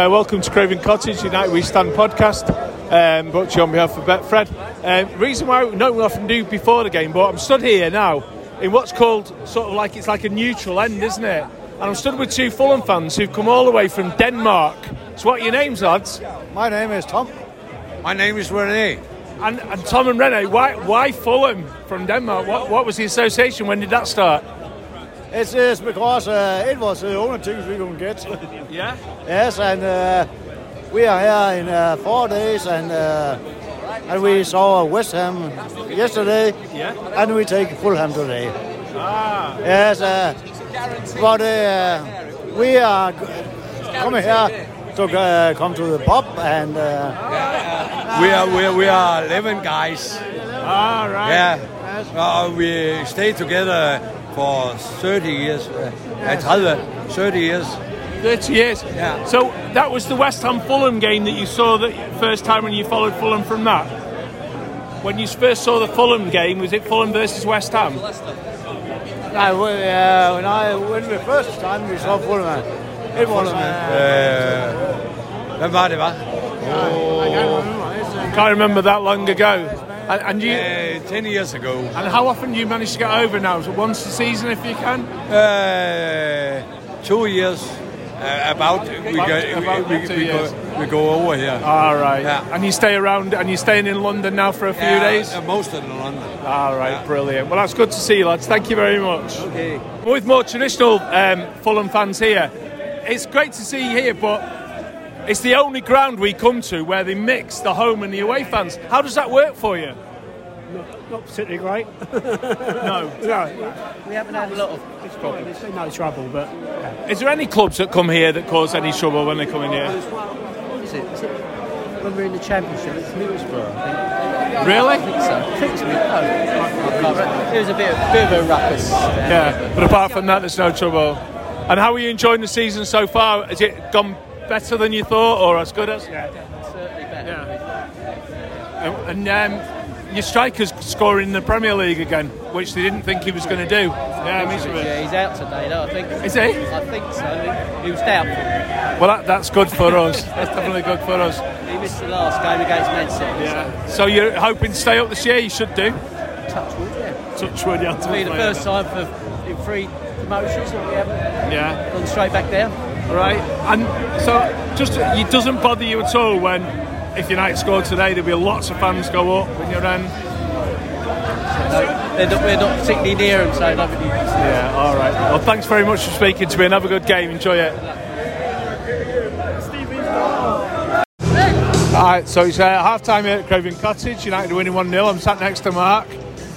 So, uh, welcome to Craven Cottage United We Stand podcast. Um, brought to you on behalf of Betfred. Um, reason why no we often do before the game, but I'm stood here now in what's called sort of like it's like a neutral end, isn't it? And I'm stood with two Fulham fans who've come all the way from Denmark. So, what are your names, lads? My name is Tom. My name is Rene. And, and Tom and Rene, why, why Fulham from Denmark? What, what was the association? When did that start? It is because uh, it was the only things we could get. Yeah. yes, and uh, we are here in uh, four days, and uh, and we saw West Ham yesterday, Yeah. and we take Fulham today. Ah. Yes, uh, but uh, we are coming here to uh, come to the pub, and uh, We are we are, we are 11 guys. Ah, right. Yeah. Uh, we stay together for 30 years. Uh, at 30, 30 years. 30 years. Yeah. So that was the West Ham Fulham game that you saw the first time when you followed Fulham from that? When you first saw the Fulham game, was it Fulham versus West Ham? I, uh, when I when the first time we saw Fulham, it was. Uh, Uh, hvem var det, var? Can't remember that long ago. And, and you. Uh, 10 years ago. And how often do you manage to get over now? Is it once a season if you can? Uh, two years. Uh, about we go, About we, we, we, go, we go over here. All right. Yeah. And you stay around, and you're staying in London now for a few Yeah, days? uh, most of London. All right, Yeah. brilliant. Well, that's good to see you, lads. Thank you very much. Okay. With more traditional um, Fulham fans here, it's great to see you here, but it's the only ground we come to where they mix the home and the away fans. How does that work for you? Not particularly great. No. no, We haven't had a lot of it's fine. It's been no trouble, but Is there any clubs that come here that cause any trouble when they come in here? what is it? Is it when we're in the championship? It's Middlesbrough, I think. Really? I think so. I think it's Middlesbrough. Oh, I can't remember. It was a bit, bit of a ruckus. Yeah. But apart from that, there's no trouble. And how are you enjoying the season so far? Has it gone better than you thought, or as good as? Yeah, certainly better. Yeah. And um, your striker's scoring in the Premier League again, which they didn't think he was going to do. Yeah, Yeah, he's out today, though, I think. Is he? I think so. He was doubtful. Well, that, that's good for us. That's definitely good for us. He missed the last game against Man City. Yeah. So you're hoping to stay up this year? You should do. Touch wood, yeah. Touch wood, yeah. It'll be the first time for in three promotions that we haven't Yeah. gone straight back down. Right. And so, just it doesn't bother you at all when, if United scored today, there'll be lots of fans go up when you're in. No, they're not, we're not particularly near them, so nobody. Yeah. All right. Well, thanks very much for speaking to me, and have a good game. Enjoy it. All right, so it's uh, half time here at Craven Cottage. United are winning 1 0. I'm sat next to Mark.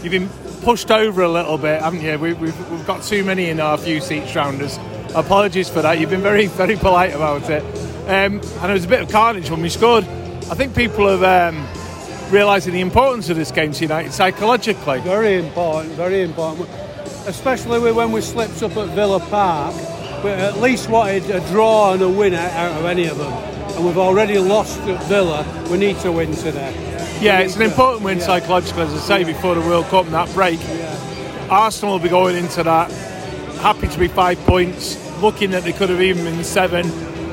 You've been pushed over a little bit, haven't you? We, we've, we've got too many in our few seats round us. Apologies for that. You've been very, very polite about it. Um, and there was a bit of carnage when we scored. I think people have um, realising the importance of this game to United psychologically. very important, very important. Especially when we slipped up at Villa Park, we at least wanted a draw and a win out of any of them. And we've already lost at Villa. We need to win today. Yeah, it's an important win Yeah. psychologically, as I say, before the World Cup and that break. Arsenal will be going into that happy to be five points, looking that they could have even been seven.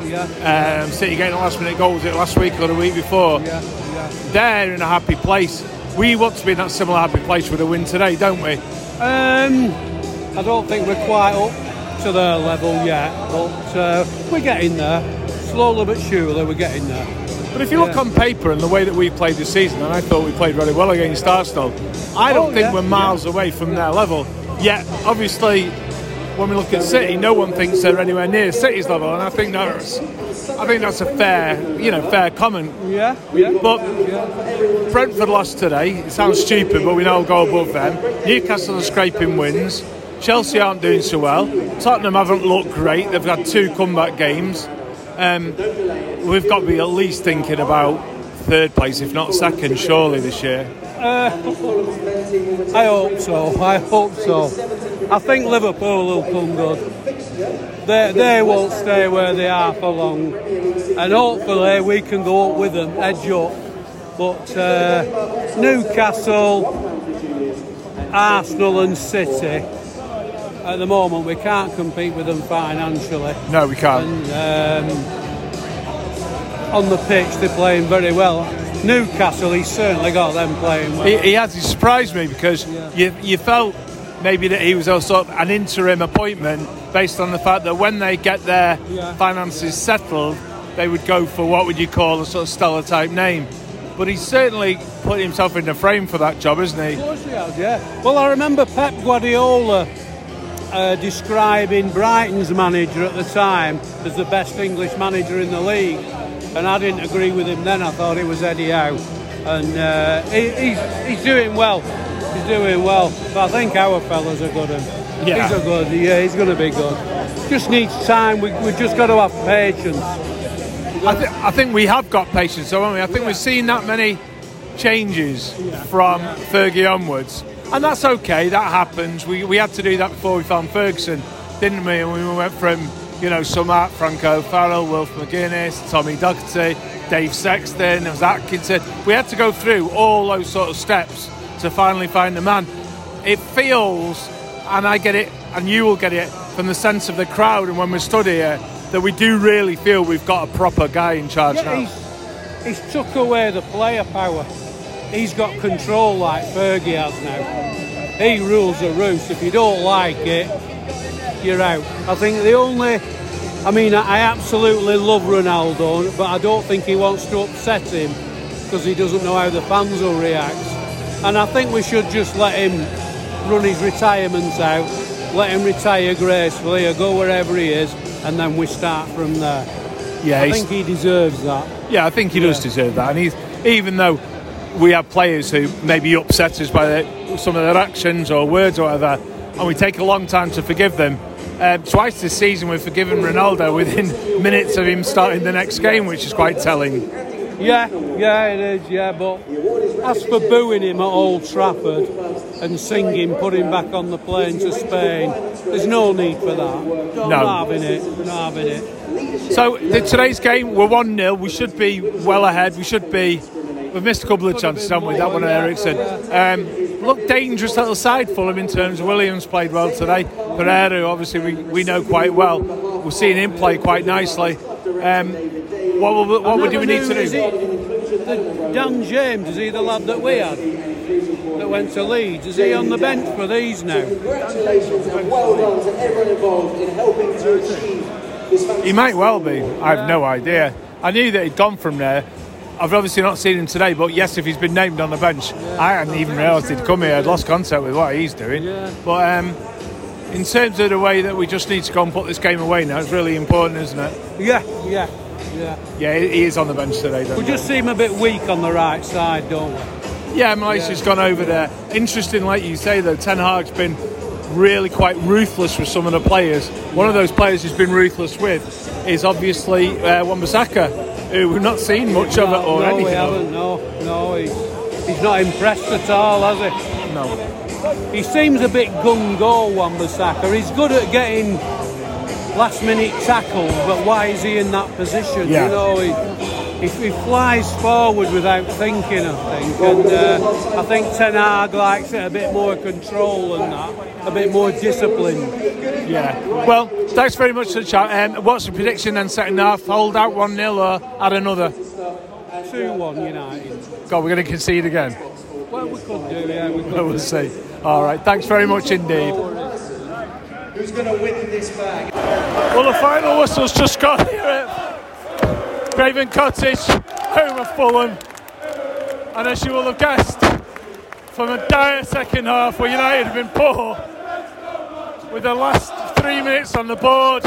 Yeah, Um, City getting the last minute goals it last week or the week before. yeah, yeah. They're in a happy place. We want to be in that similar happy place with a win today, don't we? Um, I don't think we're quite up to their level yet, but uh, we're getting there. Slowly but surely, we're getting there. But if you look on paper and the way that we played this season, and I thought we played really well against Arsenal, I don't Oh, think yeah, we're miles away from their level. Yet, obviously, when we look at City, no one thinks they're anywhere near City's level, and I think that's, I think that's a fair, you know, fair comment. Yeah, yeah. But yeah. Brentford lost today. It sounds stupid, but we know we'll go above them. Newcastle are scraping wins. Chelsea aren't doing so well. Tottenham haven't looked great. They've had two comeback games. Um, we've got to be at least thinking about third place, if not second, surely this year. I hope so. I hope so. I think Liverpool will come good. They, they won't stay where they are for long, and hopefully we can go up with them, edge up. But uh, Newcastle, Arsenal, and City. At the moment, we can't compete with them financially. No, we can't. And um, on the pitch, they're playing very well. Newcastle, he's certainly got them playing well. He, he has he surprised me because you, you felt maybe that he was also an interim appointment based on the fact that when they get their Yeah. finances settled, they would go for what would you call a sort of stellar type name. But he's certainly put himself in the frame for that job, isn't he? Of course he has, yeah. Well, I remember Pep Guardiola uh, describing Brighton's manager at the time as the best English manager in the league, and I didn't agree with him then. I thought it was Eddie Howe, and uh, he, he's he's doing well. He's doing well, but I think our fellas are good. And Yeah. he's a good. Yeah, he's going to be good. Just needs time. We we just got to have patience. I, th- I think we have got patience, so haven't we? I think we've seen that many changes from Fergie onwards, and that's okay. That happens. We, we had to do that before we found Ferguson, didn't we? And we went from you know some Art Frank O'Farrell, Wilf McGuinness, Tommy Docherty, Dave Sexton, there was Atkinson. We had to go through all those sort of steps to finally find the man. It feels, and I get it, and you will get it from the sense of the crowd, and when we stood here, that we do really feel we've got a proper guy in charge Yeah, now. he's, he's took away the player power. He's got control like Fergie has now. He rules the roost. If you don't like it, you're out. I think the only, I mean, I I absolutely love Ronaldo, but I don't think he wants to upset him because he doesn't know how the fans will react. And I think we should just let him run his retirements out, let him retire gracefully or go wherever he is, and then we start from there. Yeah, I think he deserves that. Yeah, I think he does deserve that. And he's even though we have players who maybe upset us by their, some of their actions or words or whatever, and we take a long time to forgive them. Um, twice this season we've forgiven Ronaldo within minutes of him starting the next game, which is quite telling. Yeah, yeah, it is, yeah, but as for booing him at Old Trafford and singing, put him back on the plane to Spain, there's no need for that. No. Not having it, not having it. So the, today's game we're one 0 We should be well ahead. We should be. We've missed a couple of chances, haven't we? That one, Eriksen. Um, look, dangerous little side Fulham in terms of Williams played well today. Pereira, obviously, we, we know quite well. We're seeing him play quite nicely. Um, what will, what would do we need to do? it the Dan James, is he the lad that we had that went to Leeds? Is he on the bench for these now? Congratulations and well done to everyone involved in helping to achieve this He might well be. I have no idea. I knew that he'd gone from there. I've obviously not seen him today, but yes, if he's been named on the bench, I hadn't even realised he'd come here. I'd lost contact with what he's doing. Yeah. But um, in terms of the way that we just need to go and put this game away now, it's really important, isn't it? Yeah, yeah, yeah. Yeah, he is on the bench today, We just seem a bit weak on the right side, don't we? Yeah, Malacia's gone over there. Interesting, like you say, though, Ten Hag's been really quite ruthless with some of the players. One of those players he's been ruthless with is obviously uh, Wan-Bissaka, who we've not seen much of it or no, anything. we haven't. No, no, he's, he's not impressed at all, has he? No. He seems a bit gung go, Wan-Bissaka. He's good at getting last minute tackle, but why is he in that position? Yeah. You know, he, he, he flies forward without thinking, I think. And uh, I think Ten Hag likes it a bit more control than that, a bit more discipline. Yeah. Well, thanks very much for the chat. Um, what's the prediction then second half? Hold out 1 0 or add another? 2 1 United. God, we're going to concede again. Well, we could do, yeah, we could. We'll see. All right. Thanks very much indeed. Who's going to win bag? Well, the final whistle's just gone here at Craven Cottage, home of Fulham. And as you will have guessed, from a dire second half where United have been poor, with the last three minutes on the board,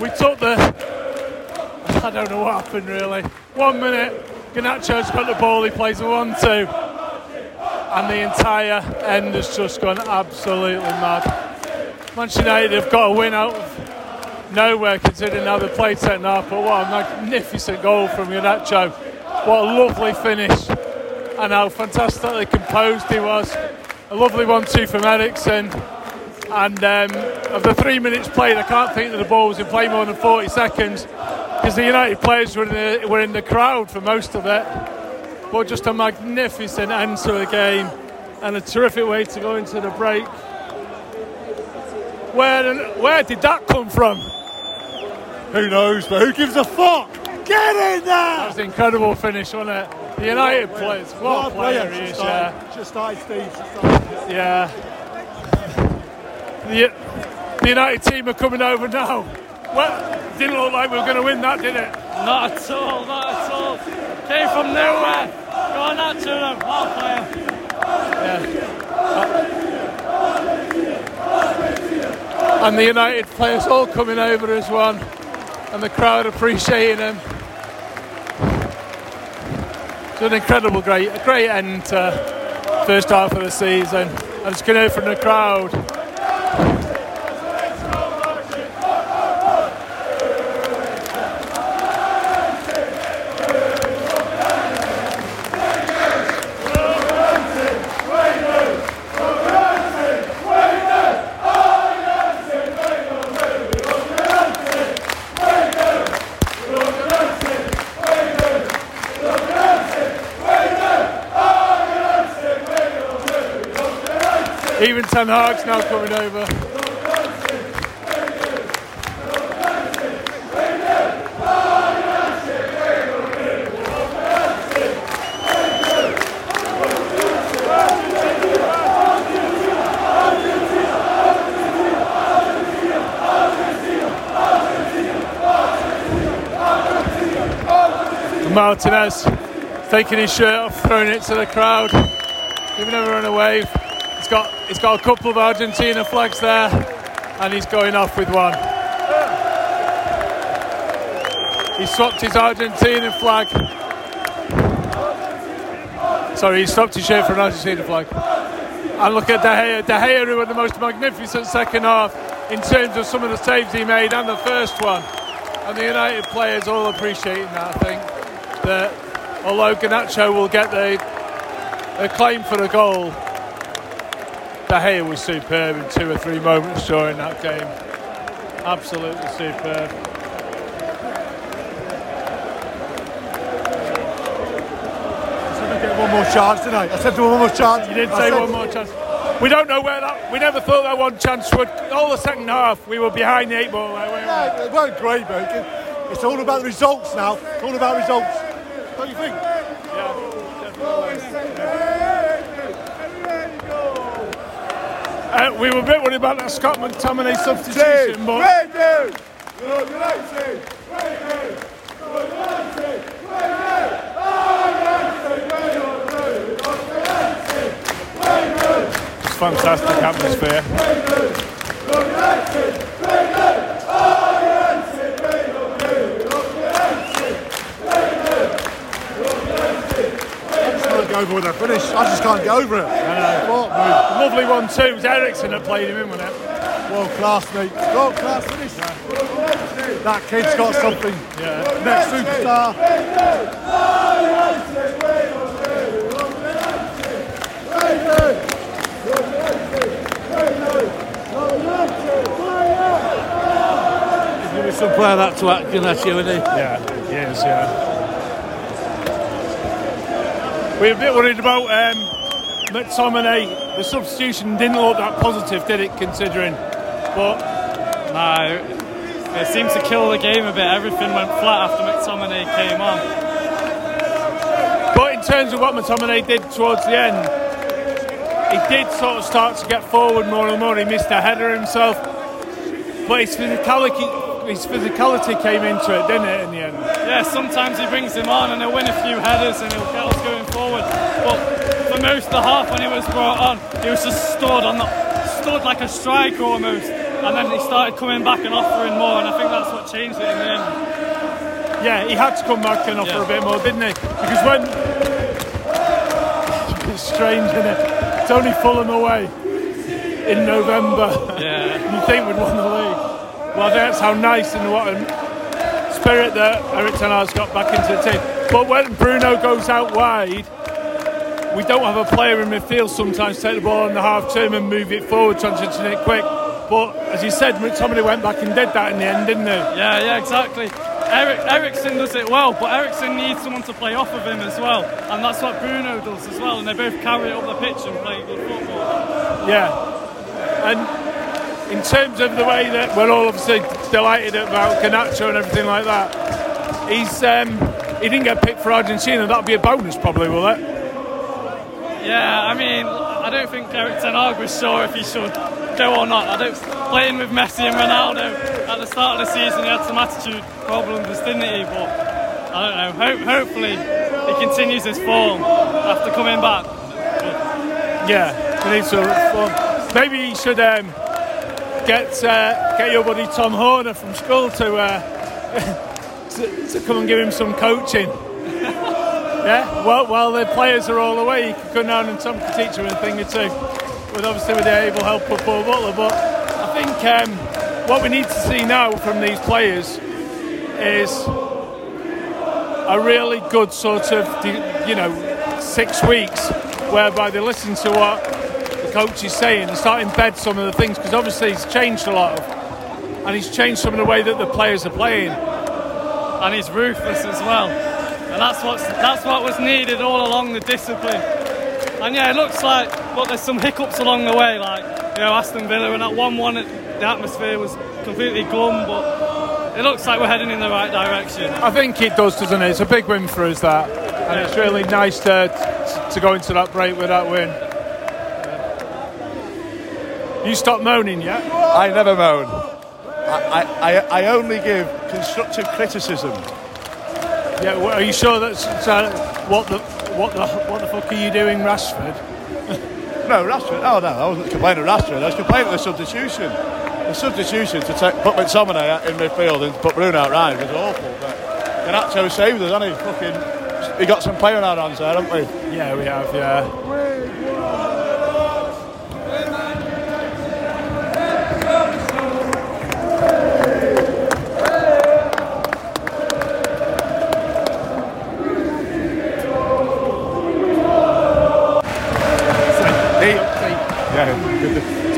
we took the. I don't know what happened really. One minute, Garnacho's got the ball, he plays a 1 2. And the entire end has just gone absolutely mad. Manchester United have got a win out of nowhere considering how they played second half, but what a magnificent goal from Garnacho. What a lovely finish and how fantastically composed he was. A lovely one-two from Eriksen. And um, of the three minutes played, I can't think that the ball was in play more than 40 seconds because the United players were in the, were in the crowd for most of it. But just a magnificent end to the game and a terrific way to go into the break. Where where did that come from? Who knows, but who gives a fuck? Get in there! That was an incredible finish, wasn't it? The United players, what a player he is, start- yeah. should start Steve. should start- Yeah. The, the United team are coming over now. Well, didn't look like we were going to win that, did it? Not at all, not at all. Came from nowhere. Going out to them. What a player. And the United players all coming over as one, and the crowd appreciating them. It's an incredible, great, a great end to first half of the season. And it's going to from the crowd. Ten Hag's now coming over. Martinez taking his shirt off, throwing it to the crowd, giving everyone a wave. He's got he's got a couple of Argentina flags there, and he's going off with one. He swapped his Argentina flag. Sorry, he swapped his shirt for an Argentina flag. And look at De Gea. De Gea who had the most magnificent second half in terms of some of the saves he made and the first one. And the United players all appreciating that, I think. That although Garnacho will get the, the claim for the goal, De Gea was superb in two or three moments during that game. Absolutely superb. I get one more chance tonight. I said him one more chance. You did say one more chance. We don't know where that. We never thought that one chance would. All the second half, we were behind the eight ball. There, we? Yeah, it weren't great, but it's all about the results now. It's all about results. Don't you think? Uh, we were a bit worried about that Scott McTominay substitution, but it's fantastic atmosphere. I just can't get over they finish. I just can't get over it. What, mate? Lovely one too. It was Eriksen that played him in, wasn't it? World class, mate. World class finish. That kid's got something. Yeah. Next superstar. Give me some player that to act at you, isn't he? Yeah, yes, yeah. We're a bit worried about um, McTominay. The substitution didn't look that positive, did it? Considering, but No, it seemed to kill the game a bit. Everything went flat after McTominay came on. but in terms of what McTominay did towards the end, he did sort of start to get forward more and more. He missed a header himself, but his physicality, his physicality came into it, didn't it? In the end, Yeah, sometimes he brings him on and he'll win a few headers and he'll get us going forward. But for most of the half when he was brought on, he was just stood on the, stood like a striker almost. And then he started coming back and offering more, and I think that's what changed it in the end. yeah, he had to come back and offer Yeah. a bit more, didn't he? Because when it's strange, isn't it? It's only Fulham away in November. Yeah. you think we'd won the league. Well, I think that's how nice and what a spirit that Erik Ten Hag's got back into the team. But when Bruno goes out wide, we don't have a player in midfield sometimes take the ball in the half term and move it forward, transition it quick. But as you said, McTominay went back and did that in the end, didn't he? Yeah, yeah, exactly. Eric Eriksen does it well, but Eriksen needs someone to play off of him as well, and that's what Bruno does as well. And they both carry it up the pitch and play good football. Yeah. And in terms of the way that we're all obviously delighted about Garnacho and everything like that, he's um, he didn't get picked for Argentina. That'll be a bonus, probably, will it? Yeah, I mean, I don't think Erik Ten Hag was sure if he should go or not. I don't playing with Messi and Ronaldo at the start of the season. He had some attitude problems, didn't he? But I don't know. Hope, hopefully, he continues his form after coming back. Yeah, we need to. Maybe he should um, get uh, get your buddy Tom Horner from school to, uh, to to come and give him some coaching. Yeah, well, while the players are all away, he could come down and Tom could teach him a thing or two. With obviously with the able help of Paul Butler, but I think um, what we need to see now from these players is a really good sort of you know six weeks whereby they listen to what the coach is saying and start embed some of the things because obviously he's changed a lot of, and he's changed some of the way that the players are playing and he's ruthless as well and that's what that's what was needed all along the discipline and yeah it looks like but there's some hiccups along the way like you know Aston Villa and at 1-1 the atmosphere was completely glum but it looks like we're heading in the right direction I think it does doesn't it it's a big win for us that and it's really nice to to go into that break with that win. You stop moaning, yeah? I never moan. I, I, I only give constructive criticism. Yeah, well, are you sure that's uh, what the what the what the fuck are you doing, Rashford? no, Rashford. Oh no, I wasn't complaining Rashford. I was complaining about the substitution. The substitution to take, put McTominay in midfield and put Bruno out right was awful. But Garnacho saved us, hasn't he? Fucking, we got some play on our hands there, haven't we? Yeah, we have. Yeah.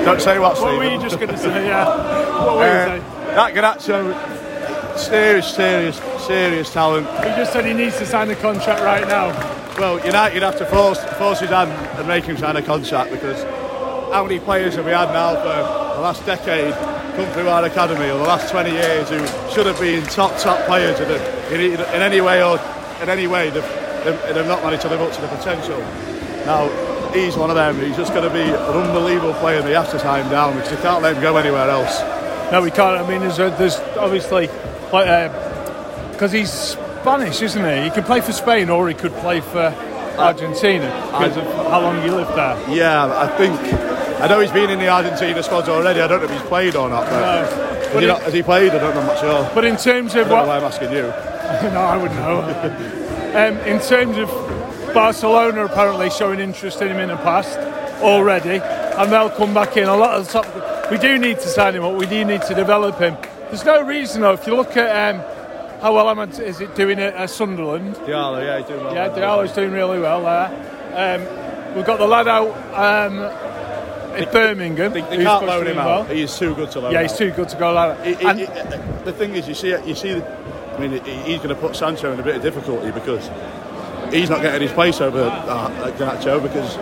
Don't say what, What were you just going to say? Yeah. What were Uh, you saying? that Garnacho, serious, serious, serious talent. He just said he needs to sign the contract right now. Well, United have to force, force his hand and make him sign a contract because how many players have we had now for the last decade come through our academy or the last 20 years who should have been top, top players in, in, in any way or in any way they've, they've, they've not managed to live up to the potential. Now, he's one of them. He's just going to be an unbelievable player and they have to sign him down because they can't let him go anywhere else. No, we can't. I mean, there's, a, there's obviously because he's Spanish, isn't he? He could play for Spain or he could play for Argentina because of how long he lived there. Yeah, I think. I know he's been in the Argentina squads already. I don't know if he's played or not. But No. has, But he not, has he played? I don't know. I'm not sure. But in terms I of what why I'm asking you. no, I wouldn't know. um, in terms of Barcelona apparently showing interest in him in the past already, and they'll come back in. A lot of the top, we do need to sign him up. We do need to develop him. There's no reason though. If you look at um, how well am I, is it doing at uh, Sunderland? Diallo, yeah, he's doing well. Yeah, Diallo's doing really well there. Um, we've got the lad out um, in Birmingham. They, they can't loan him out. well. He's too good to loan Yeah, he's out. too good to go that. It- it- And- it- the thing is, you see, you see. I mean, he's going to put Sancho in a bit of difficulty because he's not getting his place over uh, because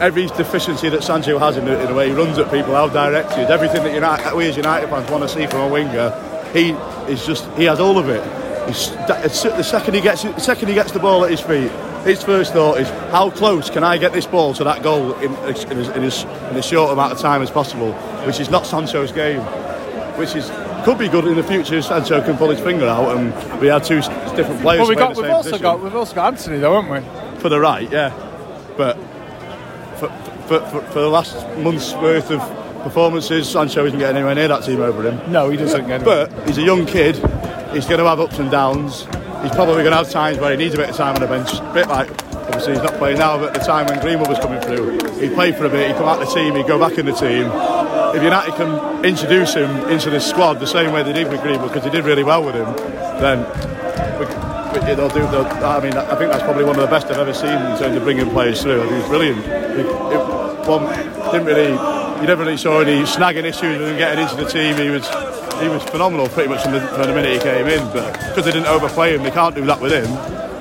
every deficiency that Sancho has in the, in the way he runs at people, how direct everything that United, we as United fans want to see from a winger, he is just he has all of it. He's, the second he gets the second he gets the ball at his feet, his first thought is how close can I get this ball to that goal in, in, as, in, in as short amount of time as possible, which is not Sancho's game which is could be good in the future if Sancho can pull his finger out and we had two different players well, we got, we've, also position. got we've also got Antony though, haven't we? for the right, yeah. But for, for, for, for the last month's worth of performances, Sancho isn't getting anywhere near that team over him. No, he doesn't get But he's a young kid. He's going to have ups and downs. He's probably going to have times where he needs a bit of time on the bench. A bit like, obviously, he's not playing now, but at the time when Greenwood was coming through, he'd play for a bit, he'd come out the team, he'd go back in the team. If United can introduce him into the squad the same way they did with Greenwood, because they did really well with him, then we, we, they'll do. They'll, I mean, I think that's probably one of the best I've ever seen in terms of bringing players through. I think it's brilliant. It, it, one didn't really, you never really saw any snagging issues with him getting into the team. He was, he was phenomenal pretty much from the, from the minute he came in. But because they didn't overplay him, they can't do that with him.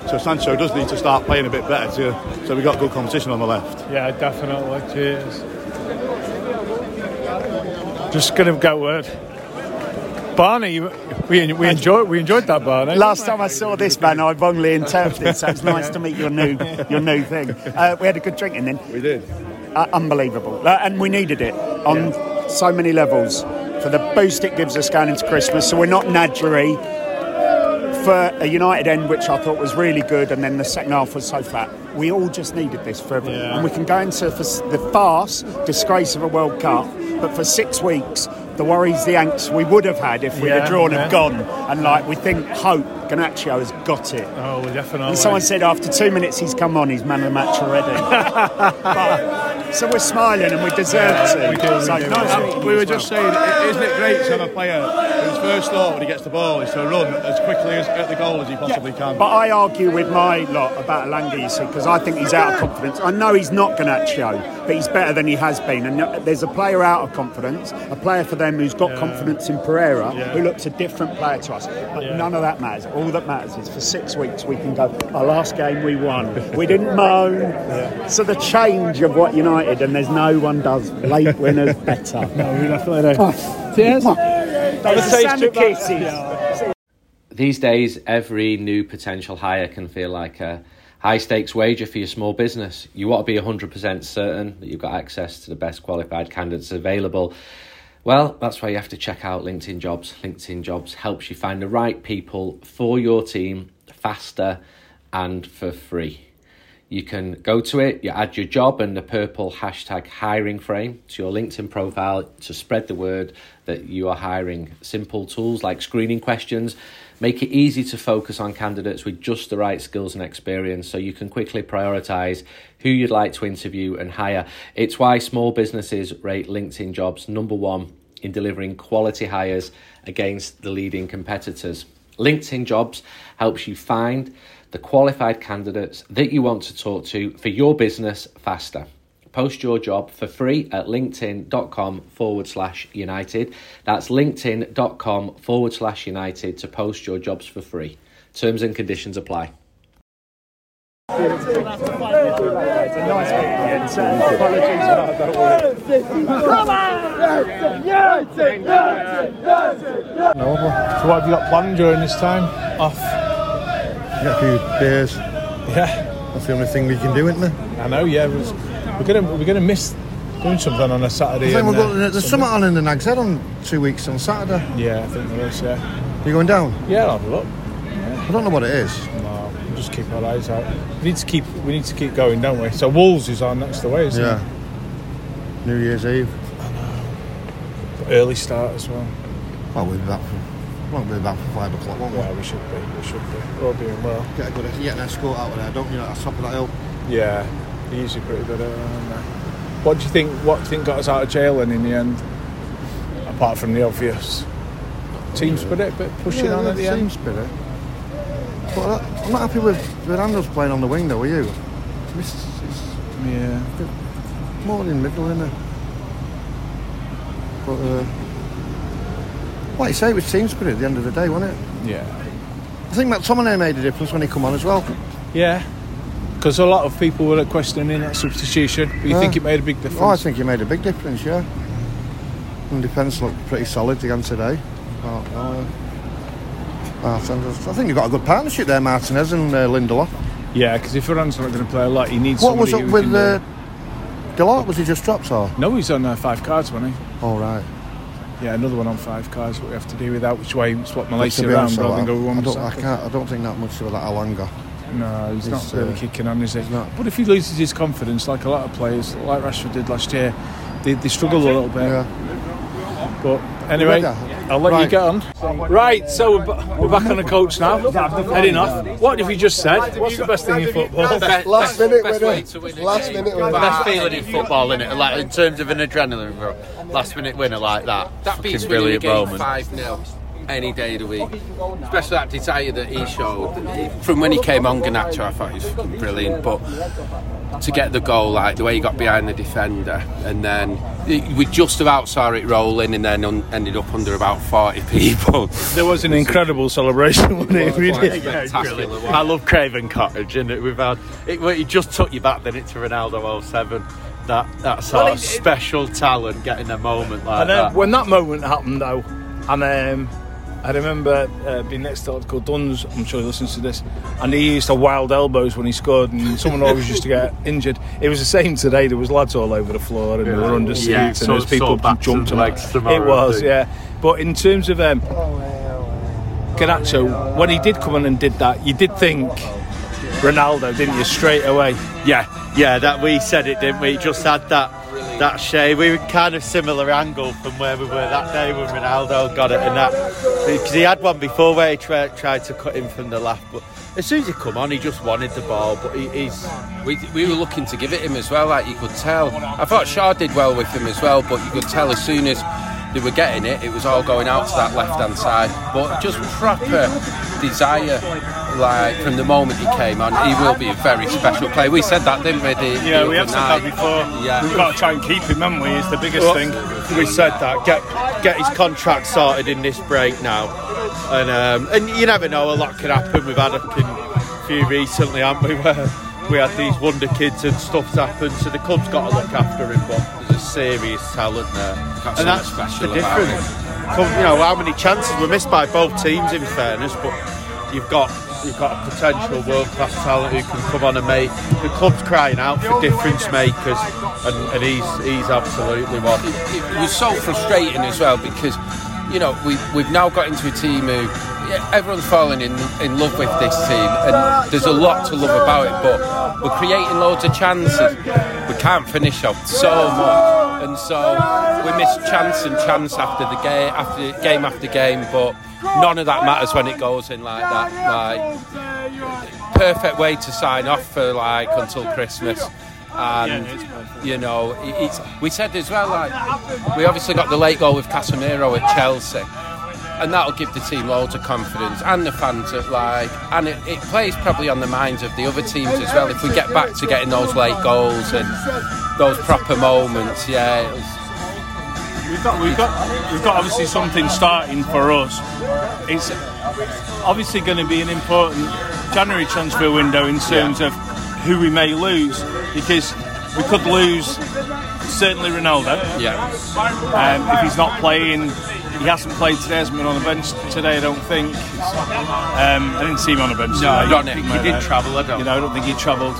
So Sancho does need to start playing a bit better. To, so we got good competition on the left. Yeah, definitely. Cheers. Just going to go word. Barney, we, we enjoyed we enjoyed that Barney. Last time I saw this man, I wrongly interpreted. So it's nice to meet your new your new thing. Uh, we had a good drink and then We did. uh, unbelievable, uh, and we needed it on so many levels for the boost it gives us going into Christmas. So we're not Nadgery for a United end, which I thought was really good, and then the second half was so fat. We all just needed this for everyone, Yeah. and we can go into for the farce, disgrace of a World Cup, but for six weeks. The worries, the angst we would have had if we Yeah, had drawn yeah. have gone, and like we think hope Garnacho has got it. Oh, well, definitely. And someone said after two minutes he's come on, he's man of the match already. But- so we're smiling and we deserve to. we do, we So do. nice Uh, meeting we were just saying, isn't it great to have a player whose first thought when he gets the ball is to run as quickly as at the goal as he possibly can? But I argue with my lot about see, because I think he's out of confidence. I know he's not Garnacho, but he's better than he has been. And there's a player out of confidence, a player for them who's got confidence in Pereira, who looks a different player to us. But none of that matters. All that matters is for six weeks we can go, our last game we won. We didn't moan. So the change of what United, and there's no one does late winners better. No, we definitely do. Cheers. There's a taste sound of trip back. kisses. These days, every new potential hire can feel like a high stakes wager for your small business. You want to be 100% certain that you've got access to the best qualified candidates available. Well, that's why you have to check out LinkedIn Jobs. LinkedIn Jobs helps you find the right people for your team faster and for free. You can go to it, you add your job and the purple hashtag hiring frame to your LinkedIn profile to spread the word that you are hiring. Simple tools like screening questions make it easy to focus on candidates with just the right skills and experience so you can quickly prioritize who you'd like to interview and hire. It's why small businesses rate LinkedIn jobs number one in delivering quality hires against the leading competitors. LinkedIn Jobs helps you find the qualified candidates that you want to talk to for your business faster. Post your job for free at linkedin.com forward slash united. That's linkedin.com forward slash united to post your jobs for free. Terms and conditions apply. So what have you got planned during this time? Off. Get a few beers. Yeah. That's the only thing we can do, isn't there? I know. Yeah. We're, we're gonna we're gonna miss doing something on a Saturday. I think we've got, uh, there's something on in the Nag's Head on two weeks on Saturday. Yeah, I think there is. Yeah. You going down? Yeah, I'll have a look. I don't know what it is. No, we'll just keep our eyes out. We need to keep we need to keep going, don't we? So Wolves is on next away, isn't Yeah. it? New Year's Eve. Early start as well. Well, we'll be back for, won't be back for five o'clock, won't we? Yeah, we should be. We should be. We're all doing well. Get a good, get an escort out of there, don't you? At the top of that hill. Yeah, they're pretty good at it. What do you think? What do you think got us out of jail then in the end? Apart from the obvious team spirit, but pushing yeah, on at the team end. spirit. But I'm not happy with Miranda's playing on the wing, though. Are you? It's, it's Yeah. more in middle, isn't it? But uh, like you say, it was team spirit at the end of the day, wasn't it? Yeah. I think McTominay made a difference when he come on as well. Yeah. Because a lot of people were questioning that substitution, but you Yeah. think it made a big difference? Oh, I think it made a big difference, yeah. And defence looked pretty solid again today. Oh, oh, I think you've got a good partnership there, Martinez and uh, Lindelof. Yeah, because if Iran's not going to play a lot, he needs What was up with can, uh, Dalot? Was he just dropped or? No, he's on uh, five cards, wasn't he? All right. Yeah, another one on five cards. What we have to do with that, which way swap Malacia around rather I, than go I, don't, I can't. I don't think that much about that Elanga. No, he's, He's, not really uh, kicking on, is he? not. But if he loses his confidence, like a lot of players, like Rashford did last year, they, they struggle a little bit. Yeah. But anyway, I'll let you get on. Right, so we're, ba- we're back on the coach now, heading off. What have you just said? What's the best thing in football? Last minute winner. Last minute winner. Best feeling in football, innit? Like in terms of an adrenaline rush. Last minute winner like that. That beats winning a brilliant game moment. 5 0 any day of the week. Especially that desire that he showed. From when he came on Garnacho, I thought he was brilliant. But to get the goal, like the way he got behind the defender, and then we just about saw it rolling, and then un- ended up under about 40 people. There was an incredible celebration, wasn't it? We did. Spectacular. I love Craven Cottage, and we've had it. well, He just took you back then it to Ronaldo 07. that that sort Well, of it- it- special talent getting a moment like And then that. when that moment happened, though, and um, I remember uh, being next to a lad called Duns. I'm sure he listens to this, and he used to wild elbows when he scored, and someone always used to get injured. It was the same today. There was lads all over the floor, and they were under seats, Yeah, and so- there was people so jumped and on legs it. tomorrow, It was, yeah. But in terms of um, Garnacho, when he did come in and did that, you did think Ronaldo, didn't you, straight away? Yeah, yeah, that we said it, didn't we? It Just had that that shade. We were kind of similar angle from where we were that day when Ronaldo got it, and that because he had one before where he tried, tried to cut in from the left, but as soon as he come on, he just wanted the ball. But he, he's We, we were looking to give it him as well, like you could tell. I thought Shaw did well with him as well, but you could tell as soon as they were getting it, it was all going out to that left hand side. But just proper desire, like from the moment he came on, he will be a very special player. We said that, didn't we? The, Yeah, the we have other said that before. Yeah. We've got to try and keep him, haven't we? Is the biggest Well, thing. We said that. Get get his contract sorted in this break now, and um, and you never know. A lot could happen. We've had a few recently, haven't we? Where we had these wonder kids and stuff's happened. So the club's got to look after him. But there's a serious talent there, Got and that's something special the about difference. You know how many chances were missed by both teams. In fairness, but you've got. You've got a potential world-class talent who can come on and make the club's crying out for difference makers, and, and he's he's absolutely one. it was so frustrating as well because you know we we've now got into a team who everyone's falling in in love with this team and there's a lot to love about it but we're creating loads of chances we can't finish off so much. And so we miss chance and chance after the game after game after game but none of that matters when it goes in like that. Like perfect way to sign off for like until Christmas. And you know it's we said as well like we obviously got the late goal with Casemiro at Chelsea and that'll give the team loads of confidence and the fans at like and it, it plays probably on the minds of the other teams as well if we get back to getting those late goals and those proper moments yeah was, We've got, we've got, we've got obviously something starting for us. It's obviously going to be an important January transfer window in terms of who we may lose because we could lose certainly Ronaldo. yeah Um, if he's not playing, he hasn't played today. Hasn't been on the bench today. I don't think. Um, I didn't see him on the bench. No, today. I don't think he did have. travel, I don't. You know, I don't think he travelled.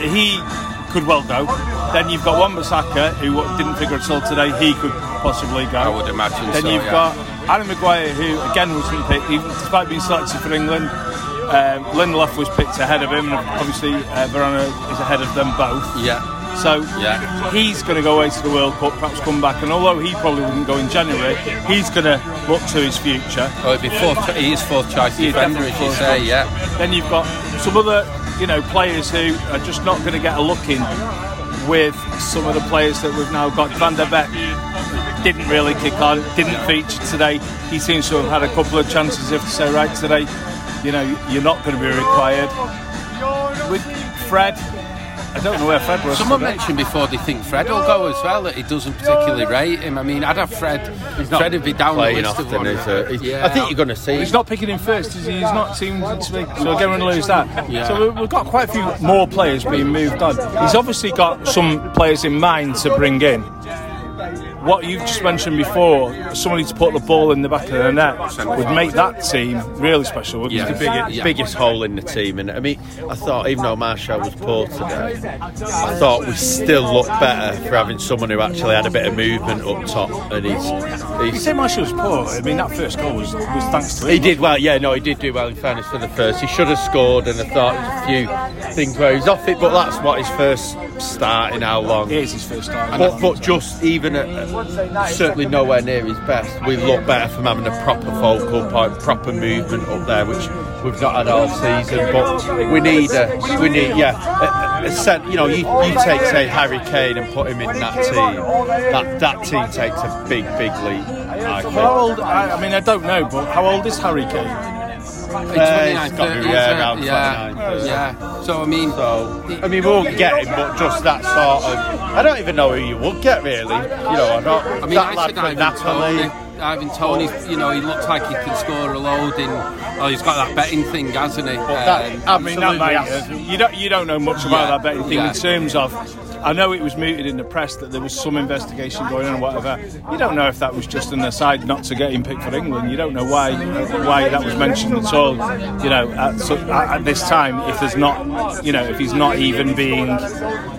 He could well go. Then you've got Wan-Bissaka, who didn't figure until today he could possibly go. I would imagine Then so, you've yeah. got Adam Maguire, who again wasn't picked, even despite being selected for England. Um, Lindelof was picked ahead of him, and obviously uh, Verona is ahead of them both. yeah So Yeah. he's going to go away to the World Cup, perhaps come back, and although he probably wouldn't go in January, he's going to look to his future. oh, it'd be fourth, he is fourth choice defender as you say choice. yeah Then you've got some other, you know, players who are just not going to get a look in with some of the players that we've now got. Van der Beek didn't really kick on, didn't feature today. He seems to have had a couple of chances if to say, right, today, you know, you're not going to be required. With Fred, I don't know where Fred was. Someone today. mentioned before they think Fred will go as well, that he doesn't particularly rate him. I mean, I'd have Fred. Fred would be down the playing list of often, one. is it? Yeah. I think you're going to see. He's not picking him first, is he? He's not seemed to be. So again, we're going to lose that. Yeah. So we've got quite a few more players being moved on. He's obviously got some players in mind to bring in. What you've just mentioned before, somebody to put the ball in the back of the net would make that team really special, wouldn't It's it? the biggest, biggest hole in the team, and I mean, I thought even though Martial was poor today, I thought we still looked better for having someone who actually had a bit of movement up top, and he's You say Martial was poor. I mean, that first goal was, was thanks to him. He did well, yeah, no, he did do well in fairness for the first. He should have scored, and I thought a few things where he's off it, but that's what his first start in how long. It is his first start. But, but just even at, certainly nowhere near his best, we look better from having a proper focal point, proper movement up there, which we've not had all season. But we need a, we need, yeah, a, a set, you know, you, you take say Harry Kane and put him in that team, that that team takes a big, big leap. I think. How old? I, I mean, I don't know, but how old is Harry Kane? It's Uh, 29, it's got to be, 30, yeah, around yeah, 29, yeah. So I mean, So, I mean, we won't get him, but just that sort of. I don't even know who you would get, really. You know, I don't. I mean, that I lad from. Toney. Ivan Toney, you know, he looks like he can score a load in. Oh, he's got that betting thing, hasn't he? That, I mean, that mate, you don't you don't know much about Yeah, that betting thing yeah. in terms of. I know it was mooted in the press that there was some investigation going on, or whatever. You don't know if that was just an aside not to get him picked for England. You don't know why why that was mentioned at all. You know, at, so, at, at this time, if there's not, you know, if he's not even being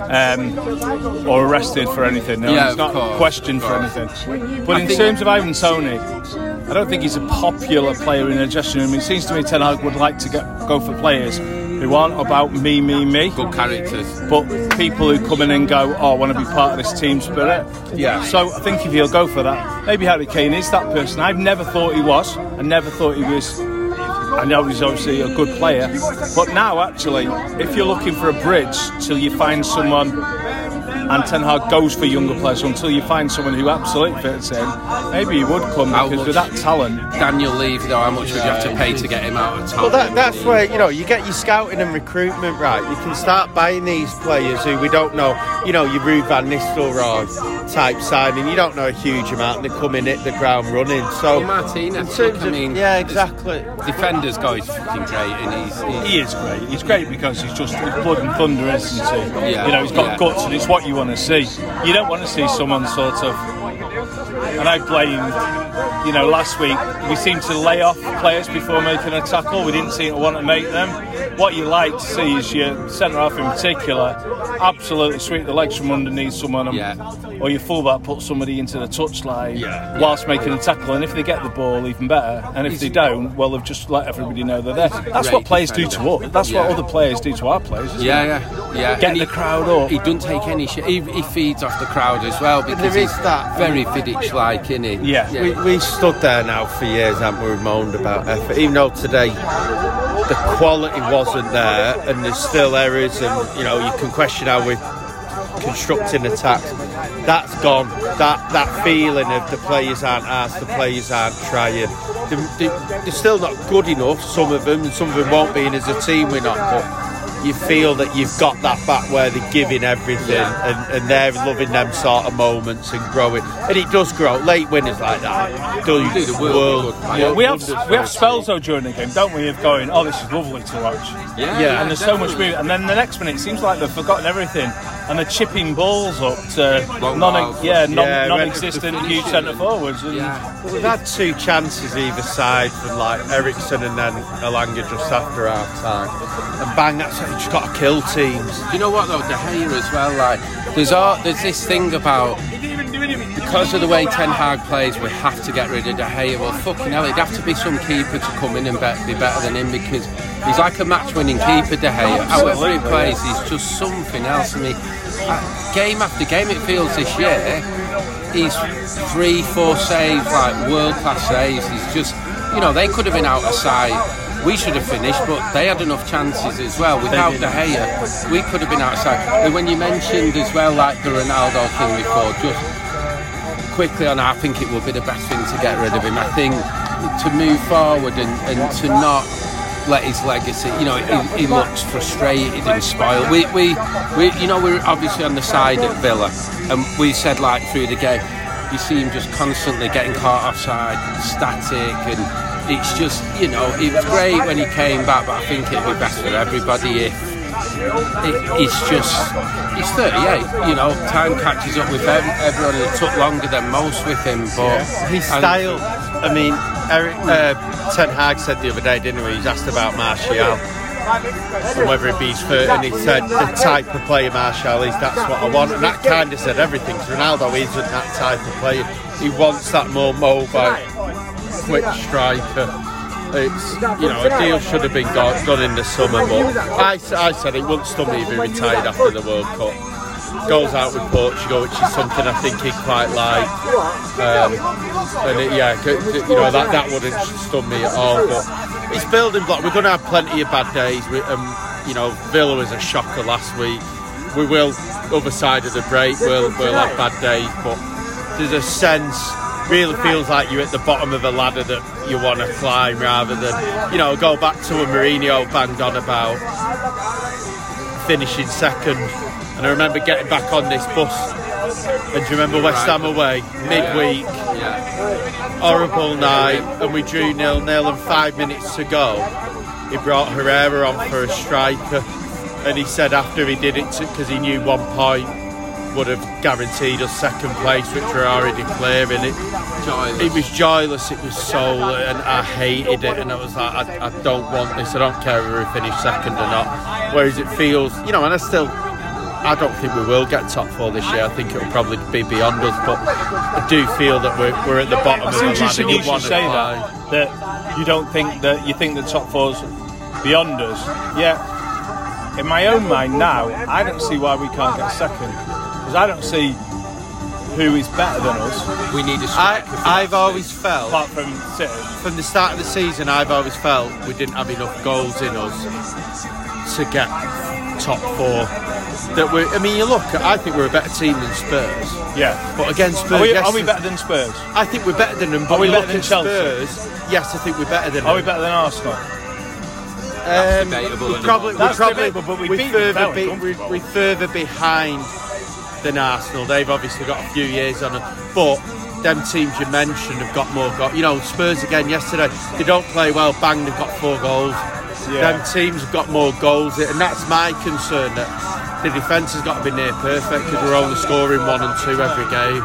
um, or arrested for anything, no, Yeah, he's not course, questioned for anything. But I in terms of Ivan Toney, I don't think he's a popular player in a dressing room. It seems to me Ten Hag would like to get, go for players who aren't about me, me, me. Good characters. But people who come in and go, oh, I want to be part of this team spirit. Yeah. So I think if he'll go for that, maybe Harry Kane is that person. I've never thought he was. I never thought he was. I know he's obviously a good player, but now actually, if you're looking for a bridge till you find someone, and Ten Hag goes for younger players until you find someone who absolutely fits in, maybe he would come How because with that talent, Daniel Levy, though, how much would you have to pay to get him out of town? Well, that, that's where you know you get your scouting and recruitment right. You can start buying these players who we don't know. You know, your Ruud van Nistelrooy type signing. You don't know a huge amount, and they come in hit the ground running. So Well, Martinez, in terms of- mean, yeah, exactly. Defenders go, he's fucking great, and he's, he's he is great. He's great because he's just he's blood and thunder, isn't he? Yeah, You know, he's got yeah. guts, and it's what you want to see. You don't want to see someone sort of. And I blame, you know, last week we seemed to lay off players before making a tackle. We didn't seem to want to make them. What you like to see is your centre half in particular absolutely sweep the legs from underneath someone, and, or your fullback put somebody into the touchline whilst making a tackle. And if they get the ball, even better. And if they don't, well, they've just let everybody know they're there. That's what players do to us. That's Yeah. what other players do to our players. isn't Yeah, it? yeah, yeah. Get And the he- crowd up. He doesn't take any shit. He, he feeds off the crowd as well because there is he's that. very Vidic-like, isn't he? We, we stood there now for years, haven't we? We moaned about effort, even though today the quality wasn't there, and there's still errors, and you know you can question how we're constructing attacks. That's gone. That that feeling of the players aren't asked, the players aren't trying. They're, they're, they're still not good enough. Some of them, and some of them won't be. And as a team, we're not. But you feel that you've got that back where they're giving everything and, and they're loving them sort of moments and growing. And it does grow. Late winners like that do, Do the world world. Yeah, we have we have spells though during the game, don't we? Of going, oh, this is lovely to watch. Yeah, Yeah. and there's so much definitely. movement. And then the next minute, it seems like they've forgotten everything, and they're chipping balls up to Long non, yeah, non, yeah, non-existent when- huge centre forwards. And Yeah. Well, we've had two chances either side from like Eriksen and then Elanga just after half time. And bang, that's it. You just got to kill teams. You know what though, De Gea as well? Like, there's all, there's this thing about because of the way Ten Hag plays, we have to get rid of De Gea. Well, fucking hell, it'd have to be some keeper to come in and be better than him because he's like a match-winning keeper, De Gea. However he plays, he's just something else. I mean, uh, game after game, it feels this year. He's three, four saves, like world-class saves. He's just, you know, they could have been out of sight. We should have finished, but they had enough chances as well. Without De Gea, we could have been outside. And when you mentioned as well, like the Ronaldo thing before, just quickly on, I think it will be the best thing to get rid of him. I think to move forward and, and to not let his legacy, you know, he, he looks frustrated and spoiled. We, we, we, you know, we're obviously on the side at Villa, and we said like through the game, you see him just constantly getting caught offside, static, and it's just, you know, it was great when he came back, but I think it'd be best for everybody if it, it's just he's 38 you know time catches up with ev- everyone and it took longer than most with him but His and- style, I mean, Erik, uh, Ten Hag said the other day, didn't he? He's asked about Martial and whether it be his first, and he said the type of player Martial is, that's what I want. And that kind of said everything. Ronaldo isn't that type of player. He wants that more mobile, quick striker. It's, you know, a deal should have been got, done in the summer, but I, I said it wouldn't stun me if he retired after the World Cup. Goes out with Portugal, which is something I think he'd quite like. Um, and it, yeah, you know that that wouldn't stun me at all. But it's building block. We're going to have plenty of bad days. We, um, you know, Villa was a shocker last week. We will other side of the break. We'll we'll have bad days, but there's a sense. Really feels like you're at the bottom of a ladder that you want to climb, rather than you know go back to a Mourinho banged on about finishing second. And I remember getting back on this bus And do you remember West Ham away, midweek? Horrible night, and we drew nil nil, and five minutes to go, he brought Herrera on for a striker, and he said after he did it because he knew one point would have guaranteed us second place, which we're already clear in it. Joyless. It was joyless, it was soul, and I hated it. And I was like, I, I don't want this. I don't care whether we finish second or not. Whereas it feels, you know, and I still, I don't think we will get top four this year. I think it'll probably be beyond us. But I do feel that we're, we're at the bottom of It's the interesting ladder. you should wanna say that. That you don't think that you think the top four's beyond us. Yeah. In my own mind now, I don't see why we can't get second because I don't see who is better than us. We need a I, I've always felt, apart from City, from the start of the season, I've always felt we didn't have enough goals in us to get top four. That we, I mean, you look, I think we're a better team than Spurs. Yeah, but against Spurs, Are we, yes, are we better than Spurs? I think we're better than them. But Are we you better look than at Chelsea? Spurs, yes, I think we're better than Are we them. better than Arsenal? Um, debatable, we're isn't it? probably, we're That's probably debatable, but we we're beat them further, fairly be, we're, we're further behind than Arsenal. They've obviously got a few years on them, but them teams you mentioned have got more. Got you know Spurs again yesterday. They don't play well. Bang, they've got four goals. Yeah. Them teams have got more goals, and that's my concern. That the defence has got to be near perfect because we're only scoring one and two every game.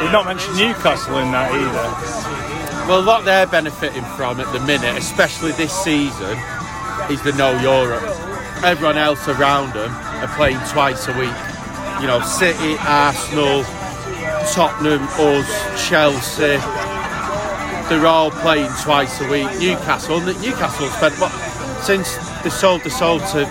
We've not mentioned Newcastle in that either. Well, what they're benefiting from at the minute, especially this season, is the no Europe. Everyone else around them are playing twice a week. You know, City, Arsenal, Tottenham, us, Chelsea. They're all playing twice a week. Newcastle, Newcastle spent what since they sold the sold to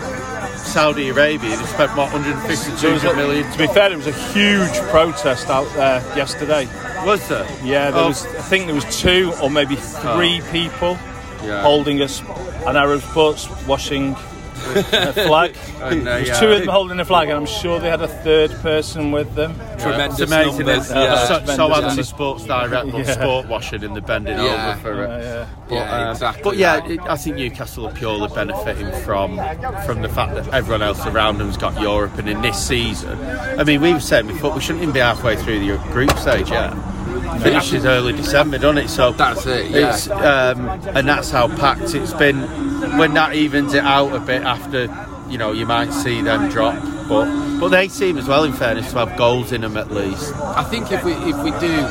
Saudi Arabia. They spent what 150, There was 200 a- million. To be fair, there was a huge protest out there yesterday. Was there? Yeah, there Oh. was. I think there was two or maybe three oh. people Yeah. holding us an Arab sports washing a flag. And, uh, There was yeah. two of them holding a flag, and I'm sure they had a third person with them. Tremendous It's amazing. numbers, isn't yeah. So, so Tremendous. anti sports direct, but Yeah. sport washing and the bending Yeah. over for it. Yeah, yeah. But, Yeah, um, exactly But yeah, it, I think Newcastle are purely benefiting from from the fact that everyone else around them's got Europe, and in this season, I mean, we were saying before we shouldn't even be halfway through the group stage yet. Finishes early December, doesn't it? So That's it, yeah. It's, um, and that's how packed it's been. When that evens it out a bit after, you know, you might see them drop. But but they seem as well, in fairness, to have goals in them at least. I think if we if we do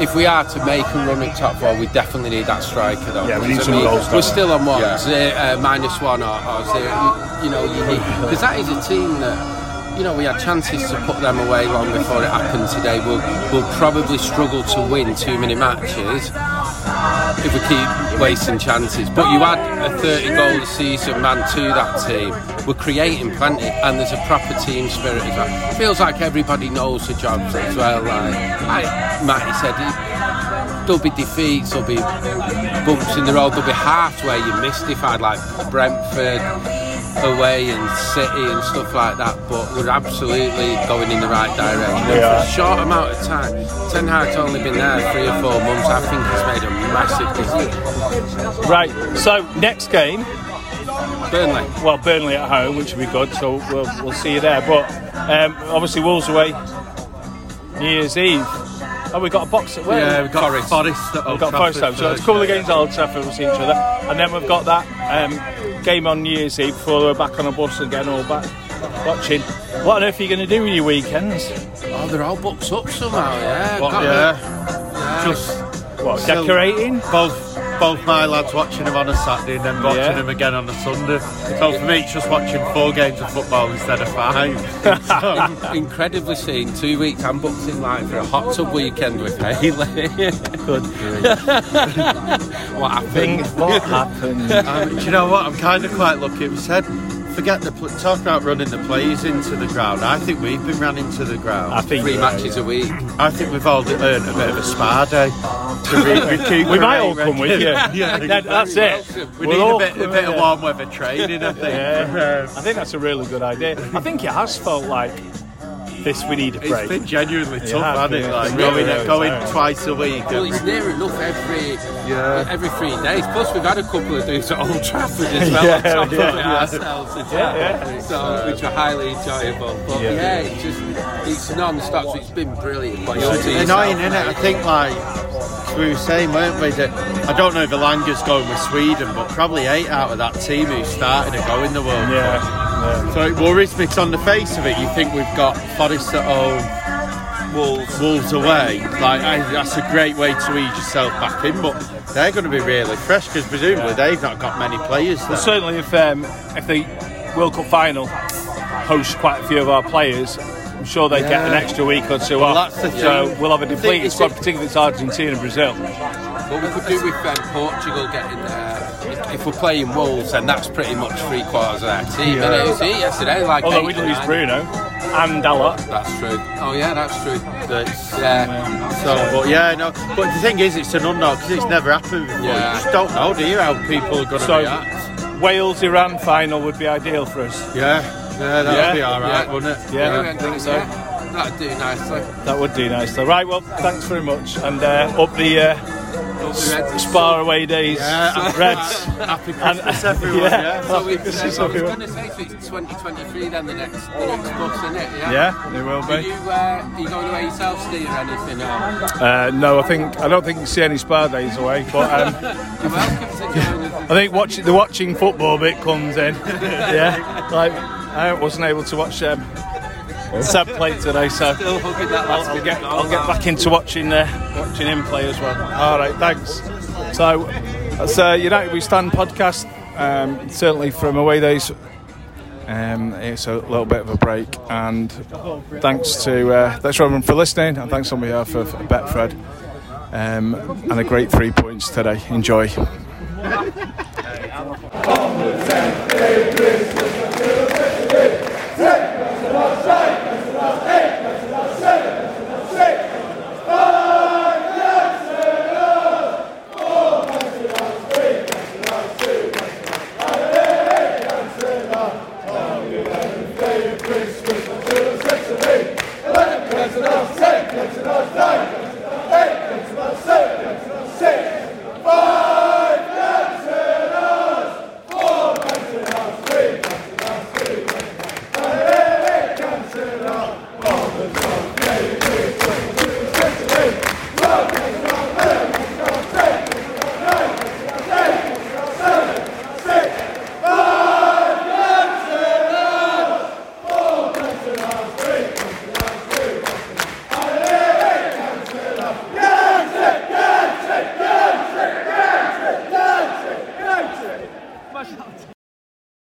if we are to make a run at top four, we definitely need that striker though. Yeah, we need some I mean, goals, we're we? still on what Yeah. zero, uh, minus one or, or zero. You, you know, you need because that is a team that. You know, we had chances to put them away long before it happened today. We'll, we'll probably struggle to win too many matches if we keep wasting chances. But you add a 30 goal a season man to that team, we're creating plenty, and there's a proper team spirit as well. Feels like everybody knows the jobs as well. Like, Matty said, there'll be defeats, there'll be bumps in the road, there'll be where you mystified, like Brentford away and City and stuff like that. But we're absolutely going in the right direction. Are. for a short amount of time, Ten Hag's only been there three or four months. I think he's made a massive difference. Right. So next game, Burnley. well, Burnley at home, which will be good. So we'll we'll see you there. But um, obviously Wolves away, New Year's Eve. Oh, we got a box at where? Yeah, we've got Forest. Forest. at We've Old got Forest home, so it's a couple of games at Old Trafford. We'll see each other, and then we've got that um, game on New Year's Eve before we're back on a bus and getting all back watching. What on earth are you going to do with your weekends? Oh, they're all booked up somehow, yeah. What, Got yeah. Just What Still- decorating? both both my lads watching them on a Saturday and then watching Yeah. them again on a Sunday. So for me, it's just watching four games of football instead of five. So, Incredibly seen. Two weeks I'm booked in like for a hot tub weekend with Haley. Good. what happened? Think what happened? um, do you know what? I'm kind of quite lucky. We said, forget the pl- talk about running the players into the ground. I think we've been run into the ground. I think Three you're right. matches a week. I think we've all earned a bit of a spa day. To re- We might all come with you. yeah, That- that's it. We We'll need all a bit, a bit with of warm weather training, I think. Yeah, I think that's a really good idea. I think it has felt like this we need a It's break. been genuinely It tough, has hasn't been. it? Like It going, really going yeah. twice a week. Well, and- it's near enough every Yeah. every three days. Plus, we've had a couple of days at Old Trafford as well Yeah, on top of it yeah. ourselves as Yeah, well, yeah. So, which were highly enjoyable. But Yeah. yeah, it's just it's non-stop. So it's been brilliant. But It's annoying, isn't it? I think like we were saying, weren't we? That I don't know if Elanga's going with Sweden, but probably eight out of that team who started to go in the World Yeah, So it worries me. 'cause on the face of it, you think we've got Forest at home, Wolves, Wolves away. Like I, that's a great way to ease yourself back in, but they're going to be really fresh because presumably they've not got many players there. Well, certainly, if um, if the World Cup final hosts quite a few of our players, I'm sure they get an extra week or two Well, off. that's the so thing. we'll have a depleted squad, particularly if it's Argentina and Brazil. What we could do with um, Portugal getting there, if, we're playing Wolves, then that's pretty much three quarters of their team. Yeah. And it was here yesterday, like Although we lose. Bruno and Dalot. That's true. Oh yeah, that's true. That's, yeah. So, but yeah, no. But the thing is, it's an unknown because it's never happened before. Yeah. You just don't know, do you, how people are going to So react? Wales Iran final would be ideal for us. Yeah, yeah, that'd Yeah. be all right, Yeah. wouldn't it? Yeah, Yeah, so. That'd do nicely. That would do nicely. Right, well, thanks very much, and uh, up the uh, S- away days, Yeah, Reds. Happy Christmas, everyone. yeah, Yeah. So Christmas, uh, I was going to say, so it's 2023 then the next the next bus, isn't it? Yeah. Yeah, it will Are be. you, uh, are you going away yourself, Steve, or anything? Or? Uh, no, I think I don't think you see any Spa days away, but um, You're welcome to join us. I think watch, the watching football bit comes in. yeah, like I wasn't able to watch um, Seb play today, so Still hugging that I'll, I'll get I'll get back into watching uh, watching him play as well. All right, thanks. So that's uh, United We Stand podcast. Um, certainly from away days. Um, it's a little bit of a break, and thanks to uh, thanks everyone for listening, and thanks on behalf of Betfred, um, and a great three points today. Enjoy.